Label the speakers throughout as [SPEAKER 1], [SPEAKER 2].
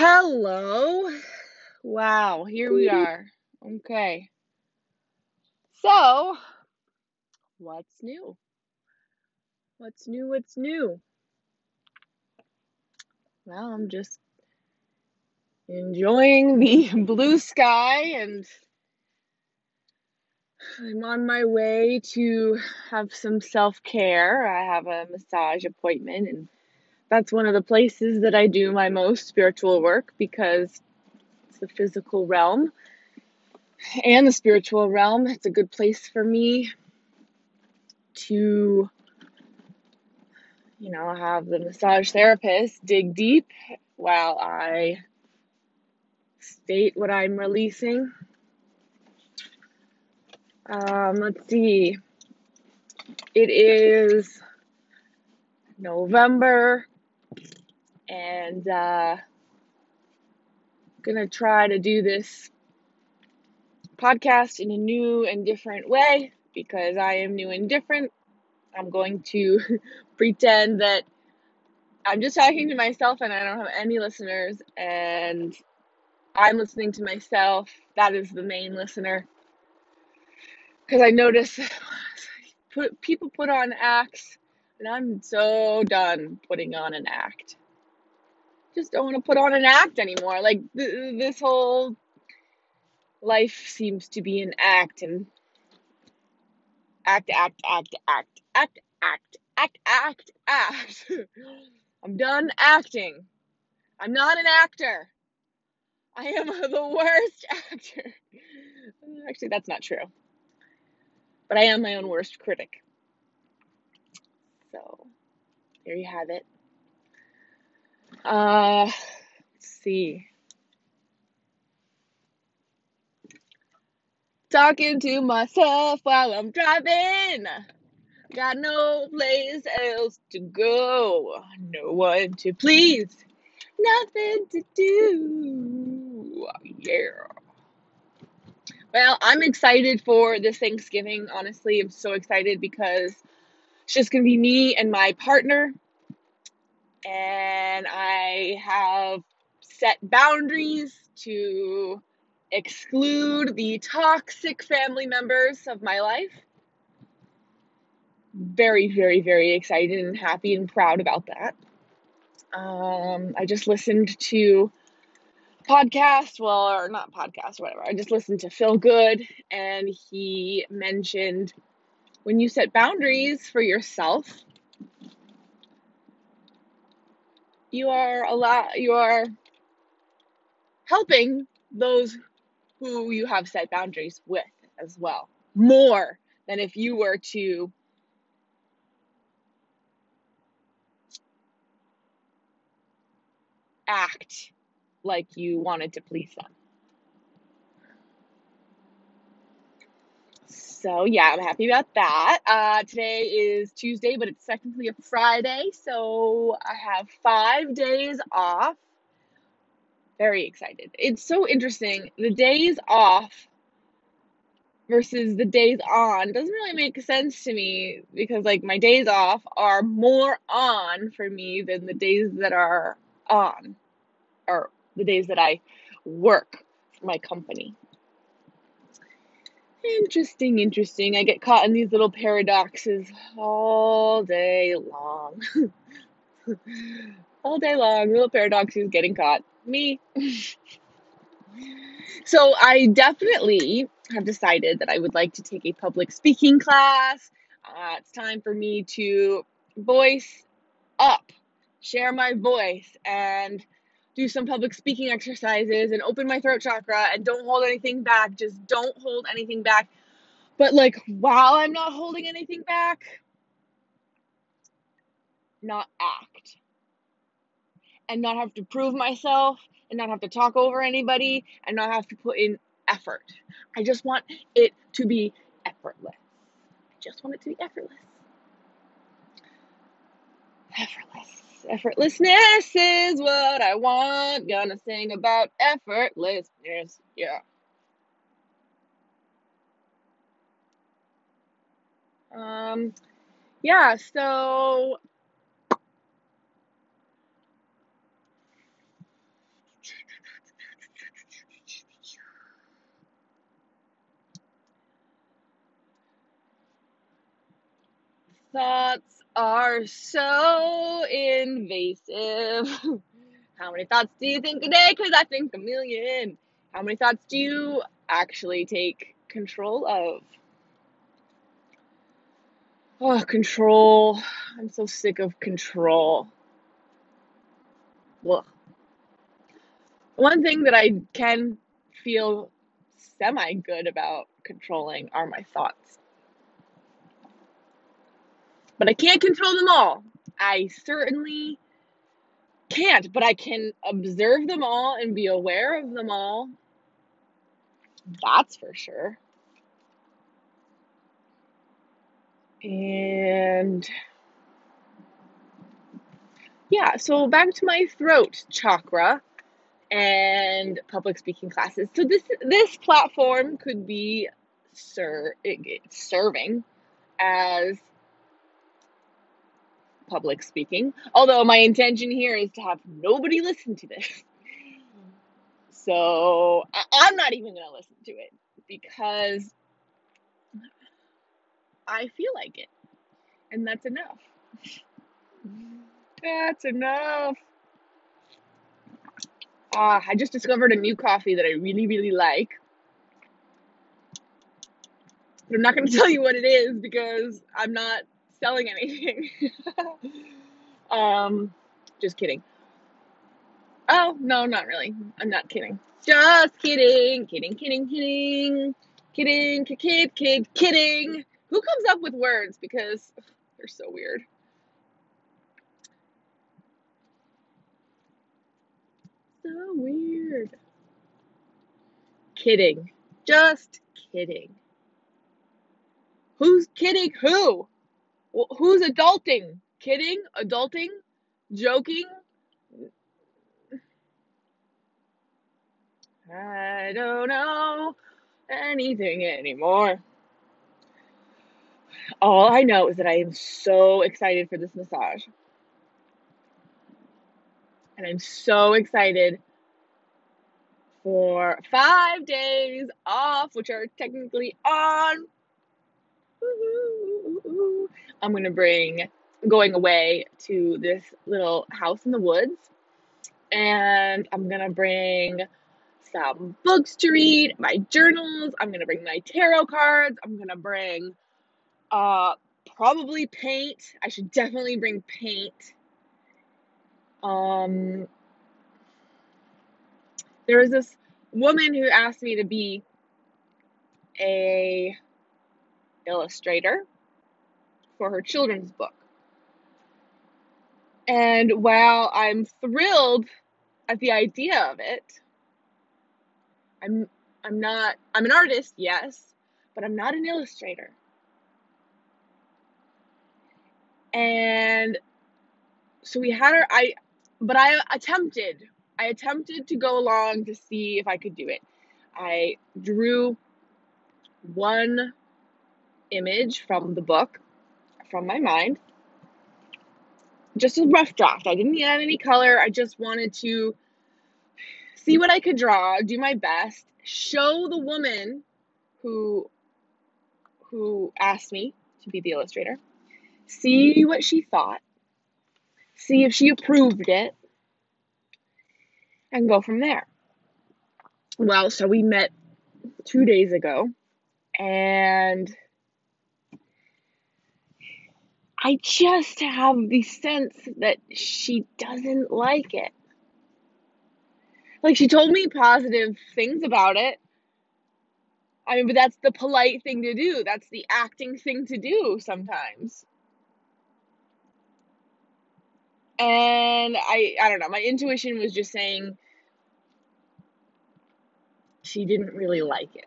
[SPEAKER 1] Hello. Wow, here we mm-hmm. are. Okay. So, what's new? What's new? What's new? Well, I'm just enjoying the blue sky and I'm on my way to have some self care. I have a massage appointment, and that's one of the places that I do my most spiritual work because it's the physical realm and the spiritual realm. It's a good place for me to, you know, have the massage therapist dig deep while I state what I'm releasing. Um, let's see. It is November, and uh, gonna try to do this podcast in a new and different way because I am new and different. I'm going to pretend that I'm just talking to myself and I don't have any listeners, and I'm listening to myself. That is the main listener. Because I notice put, people put on acts, and I'm so done putting on an act. Just don't want to put on an act anymore. Like, th- this whole life seems to be an act, and act, act, act, act, act, act, act, act, act. I'm done acting. I'm not an actor. I am the worst actor. Actually, that's not true. But I am my own worst critic. So, there you have it. Uh, let's see. Talking to myself while I'm driving. Got no place else to go. No one to please. Nothing to do. Yeah. Well, I'm excited for this Thanksgiving. Honestly, I'm so excited because it's just going to be me and my partner. And I have set boundaries to exclude the toxic family members of my life. Very, very, very excited and happy and proud about that. Um, I just listened to podcast, well, or not podcast, whatever. I just listened to Phil Good, and he mentioned when you set boundaries for yourself, you are a lot, you are helping those who you have set boundaries with as well, more than if you were to act like you wanted to please them. So, yeah, I'm happy about that. Uh, today is Tuesday, but it's technically a Friday, so I have five days off. Very excited. It's so interesting. The days off versus the days on doesn't really make sense to me because, like, my days off are more on for me than the days that are on or the days that I work for my company. Interesting, interesting. I get caught in these little paradoxes all day long. all day long, little paradoxes getting caught. Me. so I definitely have decided that I would like to take a public speaking class. Uh, it's time for me to voice up, share my voice, and do some public speaking exercises and open my throat chakra and don't hold anything back. Just don't hold anything back. But like while I'm not holding anything back, not act. And not have to prove myself and not have to talk over anybody and not have to put in effort. I just want it to be effortless. I just want it to be effortless. Effortless. Effortlessness is what I want. Gonna sing about effortlessness. Yeah. Um, yeah, so thoughts are so invasive. How many thoughts do you think a day? Because I think a million. How many thoughts do you actually take control of? Oh, control. I'm so sick of control. Well, one thing that I can feel semi good about controlling are my thoughts. But I can't control them all. I certainly can't, but I can observe them all and be aware of them all. That's for sure. And yeah, so back to my throat chakra and public speaking classes. So this this platform could be ser- serving as public speaking. Although my intention here is to have nobody listen to this. So I- am not even going to listen to it because I feel like it. And that's enough. That's enough. Ah, I just discovered a new coffee that I really, really like. But I'm not going to tell you what it is because I'm not selling anything. um, just kidding. Oh, no, not really. I'm not kidding. Just kidding. Kidding, kidding, kidding. Kidding, kid, kid, kid, kidding. Who comes up with words? Because they're so weird. So weird. Kidding. Just kidding. Who's kidding who? Who's adulting? Kidding? Adulting? Joking? I don't know anything anymore. All I know is that I am so excited for this massage. And I'm so excited for five days off, which are technically on. I'm gonna bring going away to this little house in the woods, and I'm gonna bring some books to read, my journals. I'm gonna bring my tarot cards. I'm gonna bring uh probably paint. I should definitely bring paint. Um, there was this woman who asked me to be a illustrator for her children's book. And while I'm thrilled at the idea of it, I'm I'm not I'm an artist, yes, but I'm not an illustrator. And so we had her I but I attempted. I attempted to go along to see if I could do it. I drew one image from the book from my mind. Just a rough draft. I didn't add any color. I just wanted to see what I could draw, do my best, show the woman who who asked me to be the illustrator, see what she thought, see if she approved it, and go from there. Well, so we met two days ago, and I just have the sense that she doesn't like it. Like, she told me positive things about it. I mean, but that's the polite thing to do. That's the acting thing to do sometimes. And I I don't know, my intuition was just saying she didn't really like it.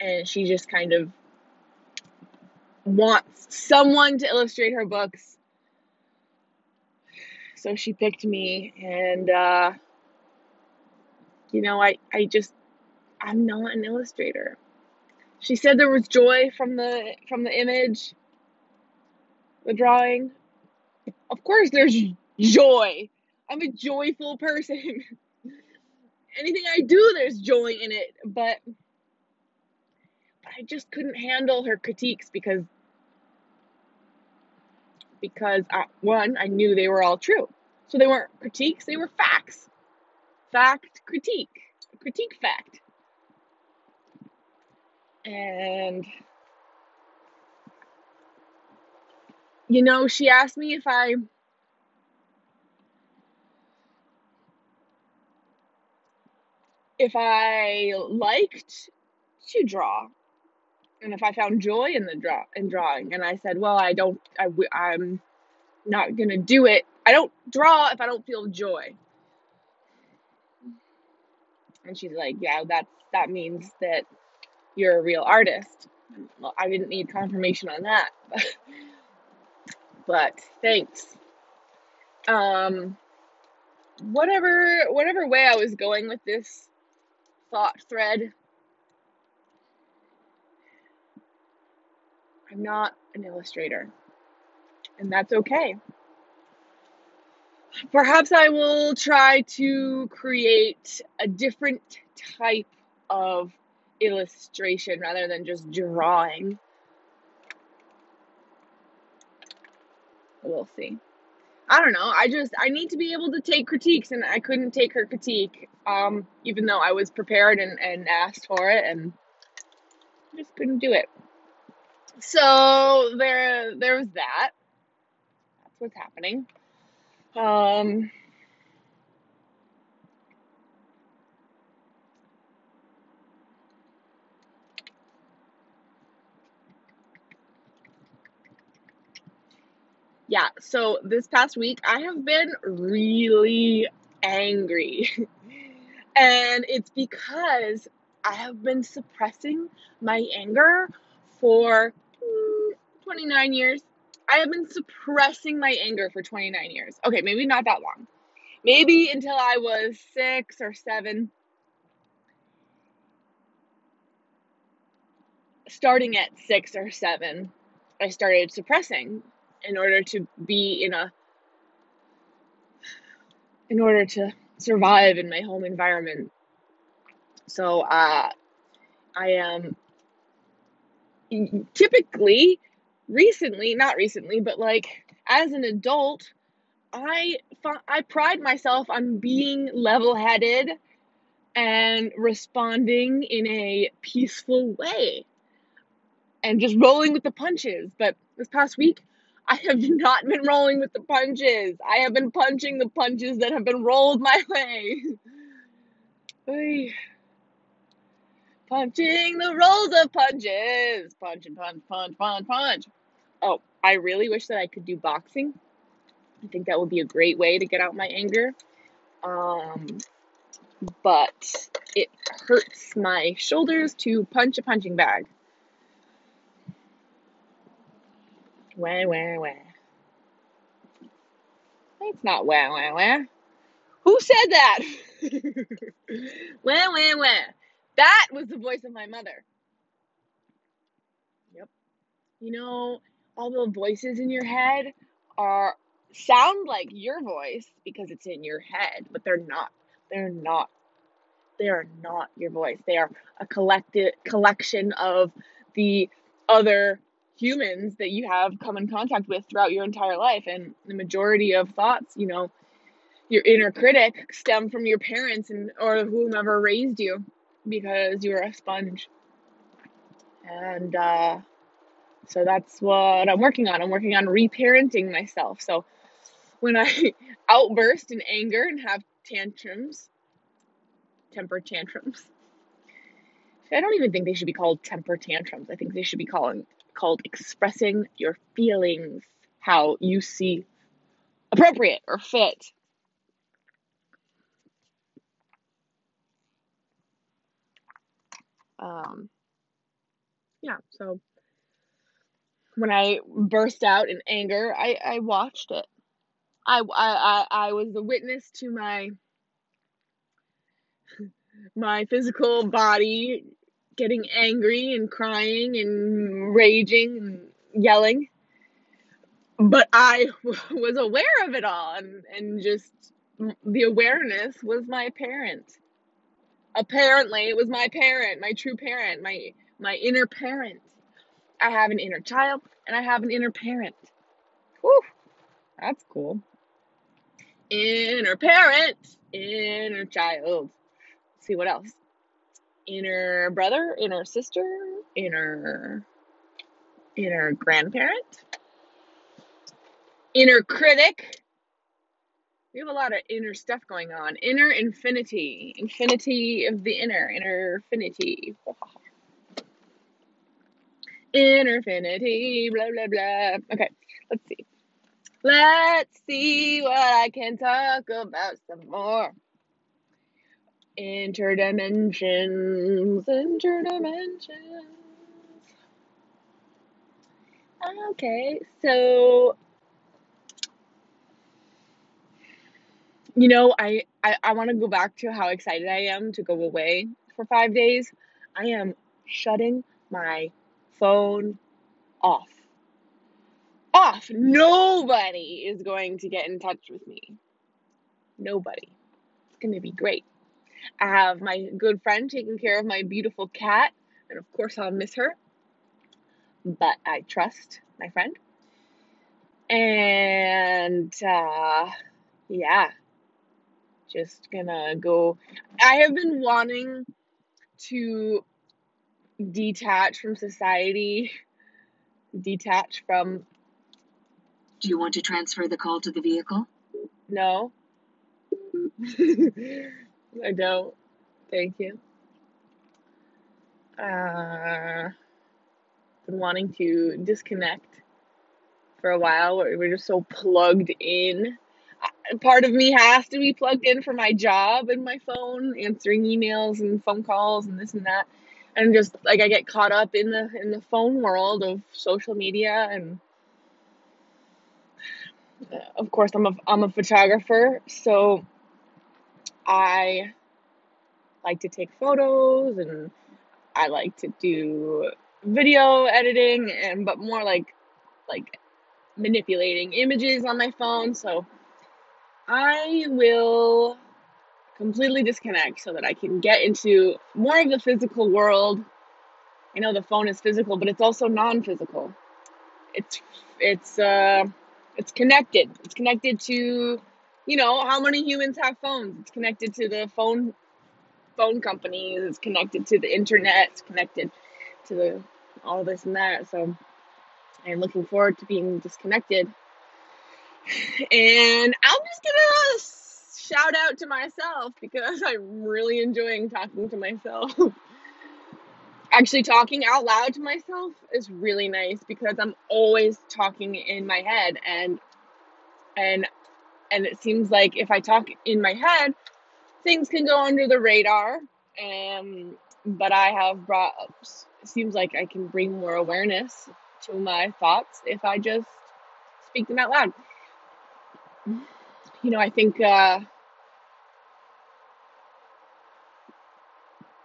[SPEAKER 1] And she just kind of wants someone to illustrate her books. So she picked me and uh, you know, I I just I'm not an illustrator. She said there was joy from the from the image, the drawing. Of course there's joy. I'm a joyful person. Anything I do there's joy in it, but I just couldn't handle her critiques because because I, one, I knew they were all true. So they weren't critiques, they were facts. Fact, critique, critique, fact. And, you know, she asked me if I if I liked to draw and if I found joy in the draw in drawing and I said well I don't I, I'm not gonna do it. I don't draw if I don't feel joy. And she's like yeah that's that means that you're a real artist. Well, I didn't need confirmation on that. But thanks. Um whatever whatever way I was going with this thought thread. I'm not an illustrator, and that's okay. Perhaps I will try to create a different type of illustration rather than just drawing. We'll see. I don't know. I just I need to be able to take critiques, and I couldn't take her critique, um, even though I was prepared and, and asked for it, and just couldn't do it. So there there was that. That's what's happening. Um, yeah, so this past week I have been really angry. and it's because I have been suppressing my anger for 29 years. I have been suppressing my anger for 29 years. Okay, maybe not that long. Maybe until I was six or seven. Starting at six or seven, I started suppressing in order to be in a in order to survive in my home environment. So uh, I am typically recently, not recently, but like as an adult, I I pride myself on being level-headed and responding in a peaceful way and just rolling with the punches. But this past week, I have not been rolling with the punches. I have been punching the punches that have been rolled my way. Punching the rolls of punches. Punch and punch, punch, punch, punch. Oh, I really wish that I could do boxing. I think that would be a great way to get out my anger. Um, but it hurts my shoulders to punch a punching bag. Wah, wah, wah. It's not wah, wah, wah. Who said that? wah, wah, wah. That was the voice of my mother. Yep. You know, all the voices in your head are sound like your voice because it's in your head, but they're not. They're not. They are not your voice. They are a collected collection of the other humans that you have come in contact with throughout your entire life and the majority of thoughts you know your inner critic stem from your parents and or whomever raised you because you were a sponge and uh, so that's what i'm working on i'm working on reparenting myself so when i outburst in anger and have tantrums temper tantrums I don't even think they should be called temper tantrums. I think they should be called called expressing your feelings how you see appropriate or fit. Um, yeah, so when I burst out in anger, I, I watched it. I, I, I, was the witness to my my physical body getting angry and crying and raging and yelling. But I was aware of it all, and, and just the awareness was my parent. Apparently, it was my parent, my true parent, my my inner parent. I have an inner child and I have an inner parent. Whew, that's cool. Inner parent, inner child. Let's see what else. Inner brother, inner sister, inner inner grandparent, inner critic. We have a lot of inner stuff going on. Inner infinity, infinity of the inner, inner infinity. Inner infinity, blah blah blah. Okay, let's see. Let's see what I can talk about some more. Interdimensions, interdimensions. Okay, so you know, I I, I want to go back to how excited I am to go away for five days. I am shutting my phone off. Off. Nobody is going to get in touch with me. Nobody. It's going to be great. I have my good friend taking care of my beautiful cat, and of course, I'll miss her. But I trust my friend. And uh, yeah, just gonna go. I have been wanting to detach from society, detach from.
[SPEAKER 2] Do you want to transfer the call to the vehicle?
[SPEAKER 1] No. I don't. Thank you. Uh, been wanting to disconnect for a while. We're just so plugged in. Part of me has to be plugged in for my job and my phone, answering emails and phone calls and this and that. And just like I get caught up in the in the phone world of social media and uh, of course I'm a I'm a photographer, so I like to take photos and I like to do video editing and but more like like manipulating images on my phone. So I will completely disconnect so that I can get into more of the physical world. I know the phone is physical, but it's also non-physical. It's it's uh it's connected. It's connected to you know how many humans have phones. It's connected to the phone phone companies. It's connected to the internet. It's connected to the all this and that. So I'm looking forward to being disconnected. And I'm just gonna shout out to myself because I'm really enjoying talking to myself. Actually, talking out loud to myself is really nice because I'm always talking in my head, and and and it seems like if I talk in my head, things can go under the radar. And but I have brought. It seems like I can bring more awareness to my thoughts if I just speak them out loud. You know, I think uh,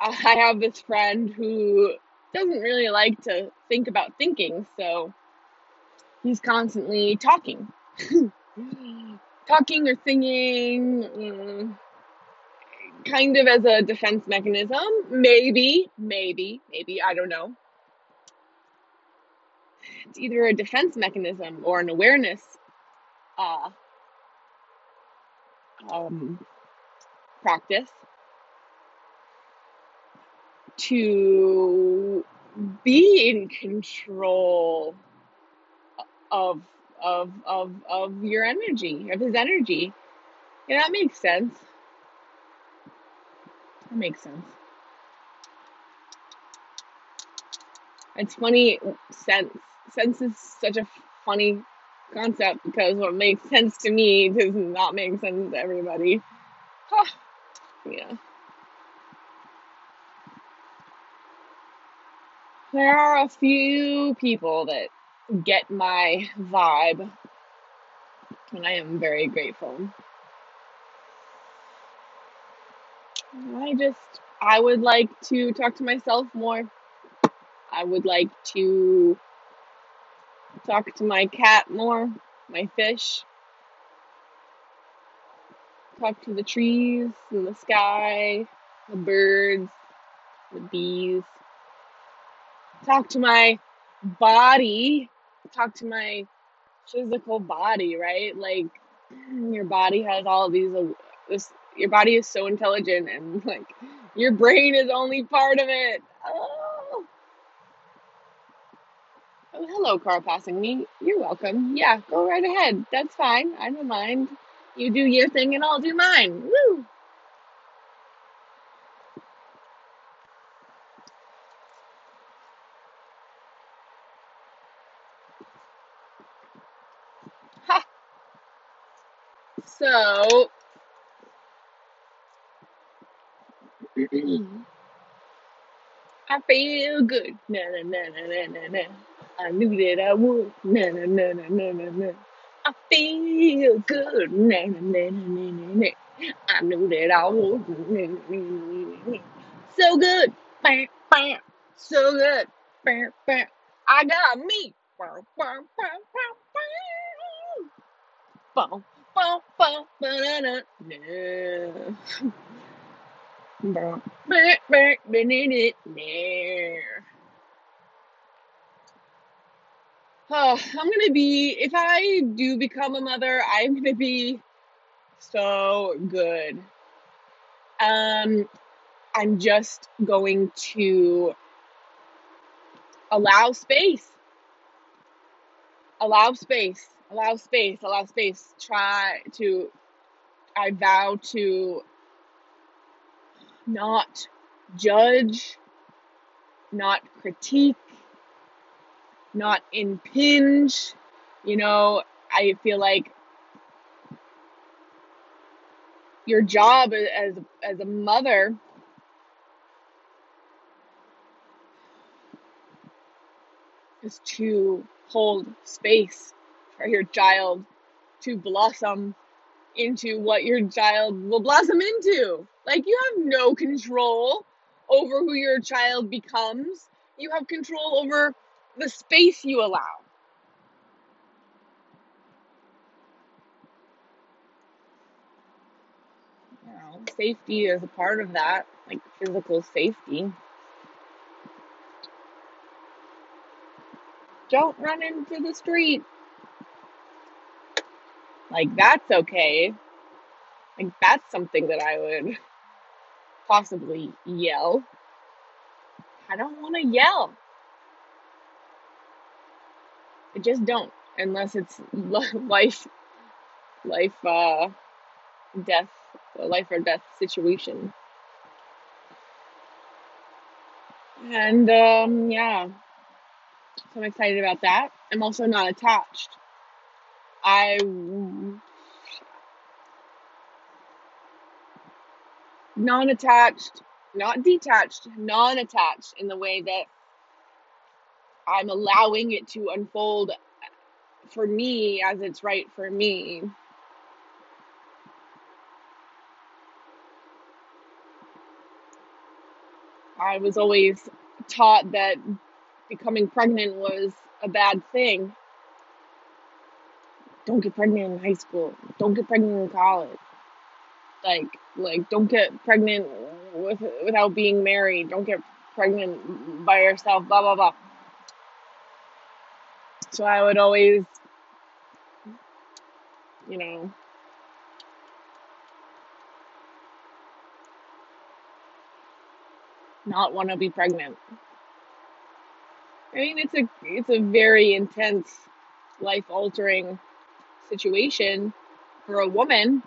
[SPEAKER 1] I have this friend who doesn't really like to think about thinking, so he's constantly talking. talking or singing, mm, kind of as a defense mechanism. Maybe, maybe, maybe, I don't know. It's either a defense mechanism or an awareness uh, um, practice to be in control of of of of your energy, of his energy. Yeah, that makes sense. That makes sense. It's funny sense. Sense is such a funny concept because what makes sense to me does not make sense to everybody. Huh. Yeah. There are a few people that get my vibe, and I am very grateful. I just, I would like to talk to myself more. I would like to talk to my cat more, my fish, talk to the trees and the sky, the birds, the bees, talk to my body, talk to my physical body, right? Like your body has all these uh, this your body is so intelligent and like your brain is only part of it. Oh, oh hello, car passing me. You're welcome. Yeah, go right ahead. That's fine. I don't mind. You do your thing and I'll do mine. Woo! So, I feel good. Na na na na na na na. I knew that I would. Na na na na na na na. I feel good. Na na na na na na na. I knew that I would. Na, na, na, na, na. So good. Bam, bam. So good. Bam, bam. I got me. Bam, bam, bam, bam, bam. Bam. Oh, I'm gonna be, if I do become a mother, I'm gonna be so good. Um, I'm just going to allow space, allow space, allow space, allow space. Try to, I vow to not judge, not critique, not impinge. You know, I feel like your job as as a mother is to hold space for your child to blossom into what your child will blossom into. Like you have no control over who your child becomes. You have control over the space you allow. You know, safety is a part of that, like physical safety. Don't run into the street. Like that's okay. Like that's something that I would possibly yell. I don't want to yell. I just don't unless it's life life uh death life or death situation. And um yeah, so I'm excited about that. I'm also not attached. I non-attached, not detached, non-attached in the way that I'm allowing it to unfold for me as it's right for me. I was always taught that becoming pregnant was a bad thing. Don't get pregnant in high school. Don't get pregnant in college. Like like don't get pregnant with without being married. Don't get pregnant by yourself. Blah blah blah. So I would always, you know, not want to be pregnant. I mean, it's a it's a very intense, life altering situation for a woman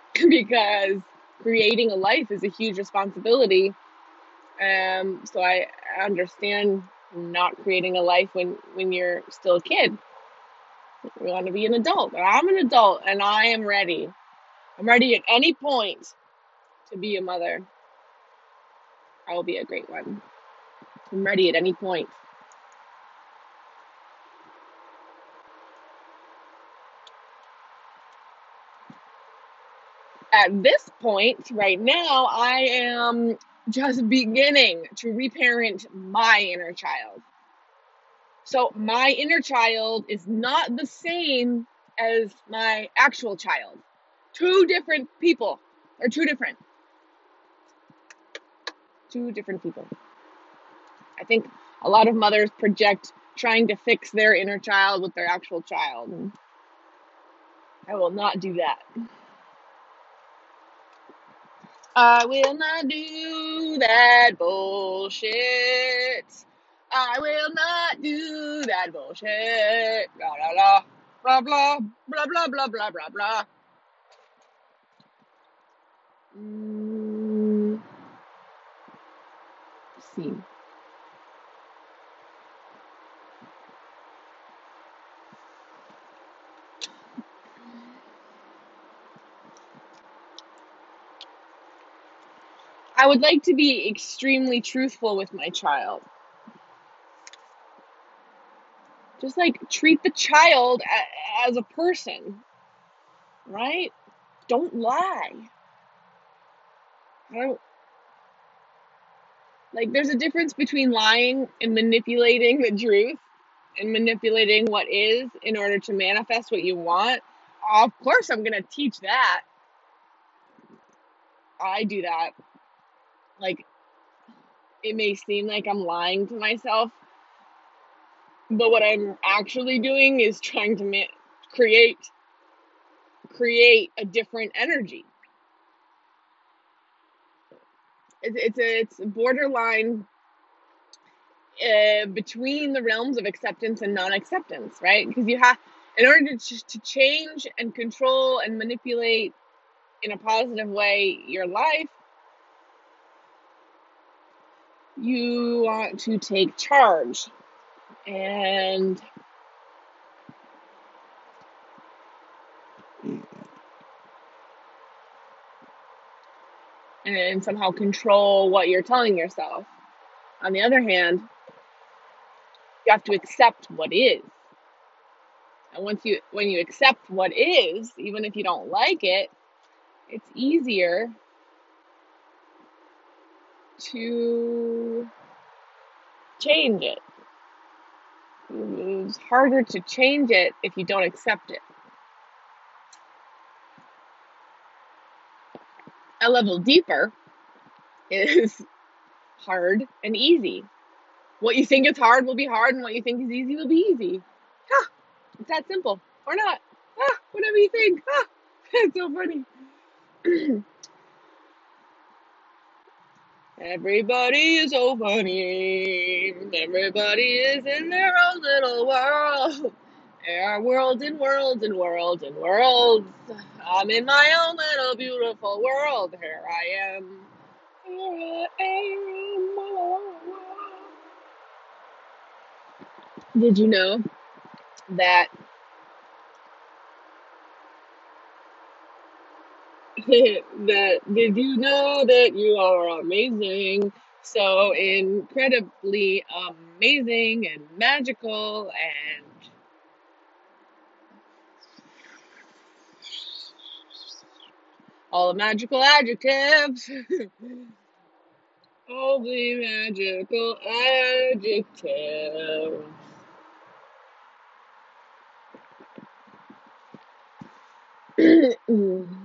[SPEAKER 1] because creating a life is a huge responsibility. Um, so I understand not creating a life when when you're still a kid. You want to be an adult. I'm an adult and I am ready. I'm ready at any point to be a mother. I will be a great one. I'm ready at any point. At this point, right now, I am just beginning to reparent my inner child. So my inner child is not the same as my actual child. Two different people. Or two different. Two different people. I think a lot of mothers project trying to fix their inner child with their actual child. I will not do that. I will not do that bullshit. I will not do that bullshit. Blah blah blah blah blah blah blah blah blah blah. Mm, see. I would like to be extremely truthful with my child. Just like treat the child as a person, right? Don't lie. I don't like there's a difference between lying and manipulating the truth and manipulating what is in order to manifest what you want. Of course I'm going to teach that. I do that. Like it may seem like I'm lying to myself, but what I'm actually doing is trying to ma- create create a different energy. It's it's a, it's a borderline uh, between the realms of acceptance and non-acceptance, right? Because you have in order to to change and control and manipulate in a positive way your life, you want to take charge and and somehow control what you're telling yourself. On the other hand, you have to accept what is. And once you when you accept what is, even if you don't like it, it's easier to change it. It's harder to change it if you don't accept it. A level deeper is hard and easy. What you think is hard will be hard, and what you think is easy will be easy. Ha! It's that simple. Or not. Ah, whatever you think. Ah, it's so funny. Everybody is so funny. Everybody is in their own little world. There are worlds and worlds and worlds and worlds. I'm in my own little beautiful world. Here I am. Did you know that that did you know that you are amazing? So incredibly amazing and magical and all the magical adjectives. all the magical adjectives.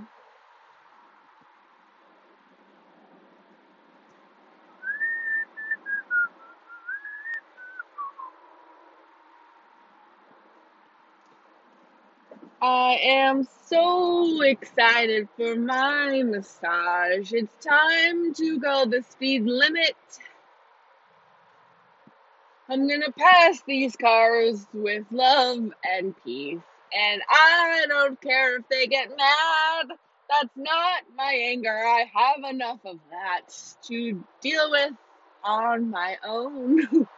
[SPEAKER 1] I am so excited for my massage. It's time to go the speed limit. I'm gonna pass these cars with love and peace. And I don't care if they get mad. That's not my anger. I have enough of that to deal with on my own.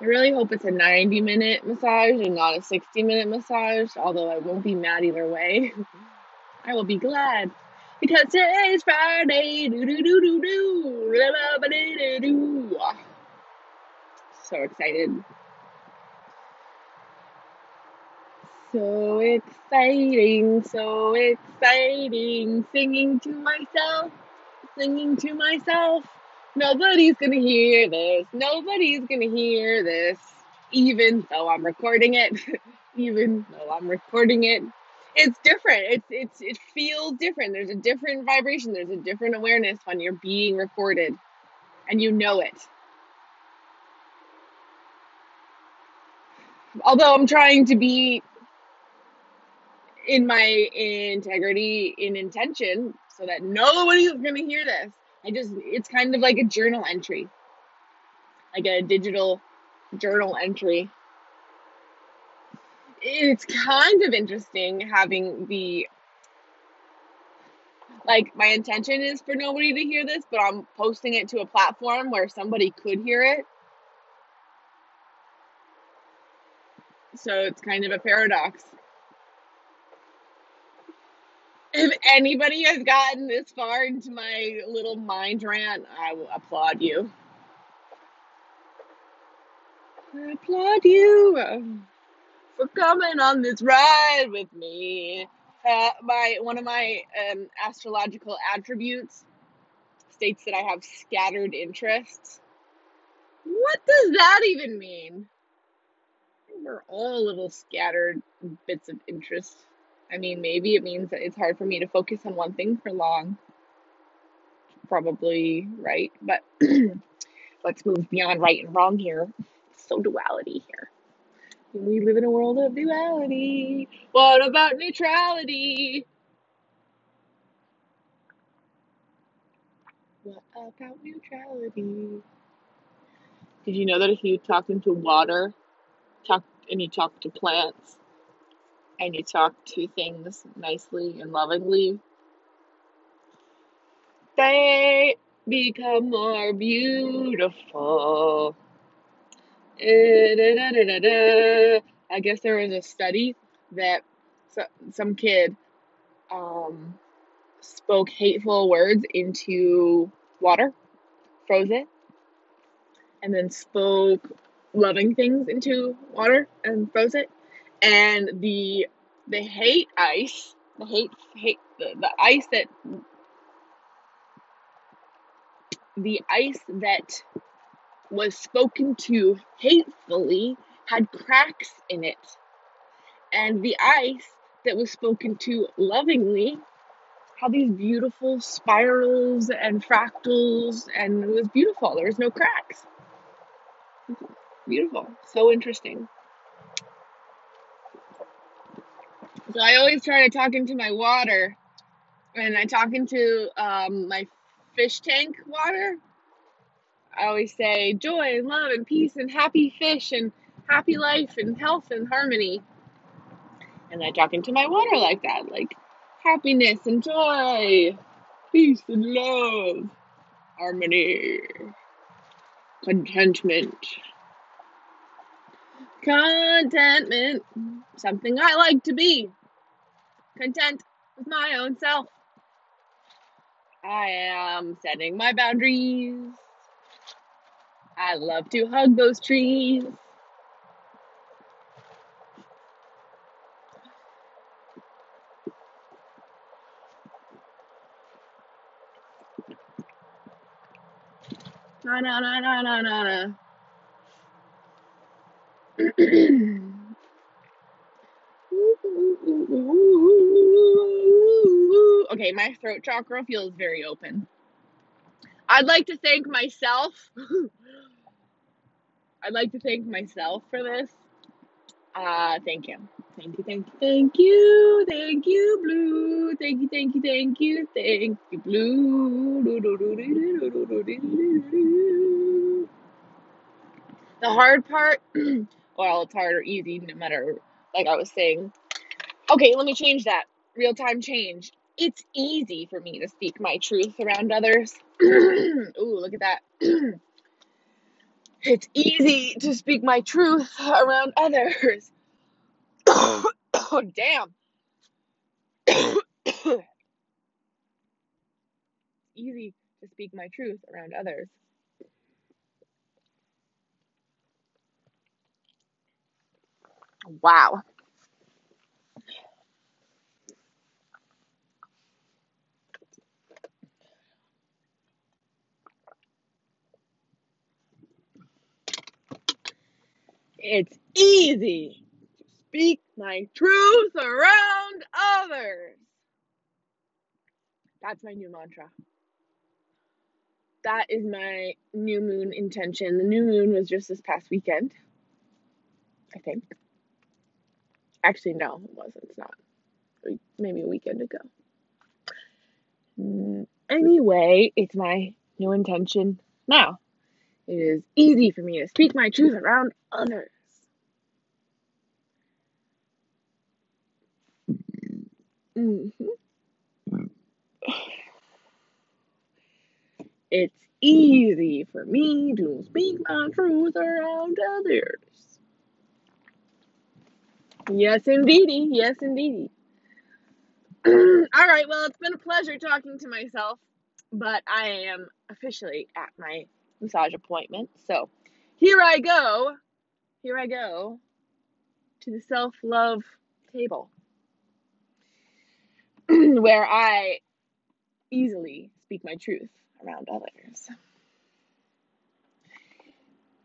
[SPEAKER 1] I really hope it's a 90 minute massage and not a 60 minute massage, although I won't be mad either way. I will be glad. Because today's Friday. So excited. So exciting. So exciting. Singing to myself. Singing to myself. Nobody's gonna hear this. Nobody's gonna hear this. even though I'm recording it, even though I'm recording it. It's different. It's it's it feels different. There's a different vibration. There's a different awareness when you're being recorded and you know it. Although I'm trying to be in my integrity in intention so that nobody's going to hear this. I just it's kind of like a journal entry. Like a digital journal entry it's kind of interesting having the like my intention is for nobody to hear this, but I'm posting it to a platform where somebody could hear it. So it's kind of a paradox. If anybody has gotten this far into my little mind rant, I will applaud you. I applaud you for coming on this ride with me. Uh, my one of my um, astrological attributes states that I have scattered interests. What does that even mean? We're all little scattered bits of interest. I mean, maybe it means that it's hard for me to focus on one thing for long. Probably right, but let's move beyond right and wrong here. So duality here. We live in a world of duality. What about neutrality? What about neutrality? Did you know that if you talk into water, talk and you talk to plants, and you talk to things nicely and lovingly, they become more beautiful. Eh, I guess there was a study that some kid um, spoke hateful words into water, froze it, and then spoke loving things into water and froze it. And the the hate ice, the hate hate the, the ice that the ice that was spoken to hatefully had cracks in it. And the ice that was spoken to lovingly had these beautiful spirals and fractals, and it was beautiful. There was no cracks. Beautiful. So interesting. So I always try to talk into my water, and I talk into um, my fish tank water. I always say joy and love and peace and happy fish and happy life and health and harmony. And I talk into my water like that, like happiness and joy, peace and love, harmony, contentment. Contentment, something I like to be. Content with my own self. I am setting my boundaries. I love to hug those trees. Na na na na na na. okay, my throat chakra feels very open. I'd like to thank myself. I'd like to thank myself for this. Uh, thank you. Thank you, thank you, thank you, thank you, Blue. Thank you, thank you, thank you, thank you, Blue. The hard part, well, it's hard or easy, no matter, like I was saying. Okay, let me change that. Real time change. It's easy for me to speak my truth around others. Ooh, look at that. it's easy to speak my truth around others oh, damn. Easy to speak my truth around others. Wow. It's easy to speak my truth around others. That's my new mantra. That is my new moon intention. The new moon was just this past weekend, I think. Actually, no, it wasn't. It's not. Maybe a weekend ago. Mm, Anyway, it's my new intention now. It is easy for me to speak my truth around others. Mhm. It's easy for me to speak my truth around others. Yes, indeedy. Yes, indeedy. All right, well, it's been a pleasure talking to myself, but I am officially at my massage appointment. So here I go. Here I go to the self love table where I easily speak my truth around others.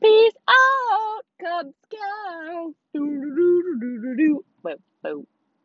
[SPEAKER 1] Peace out, Cub Scout.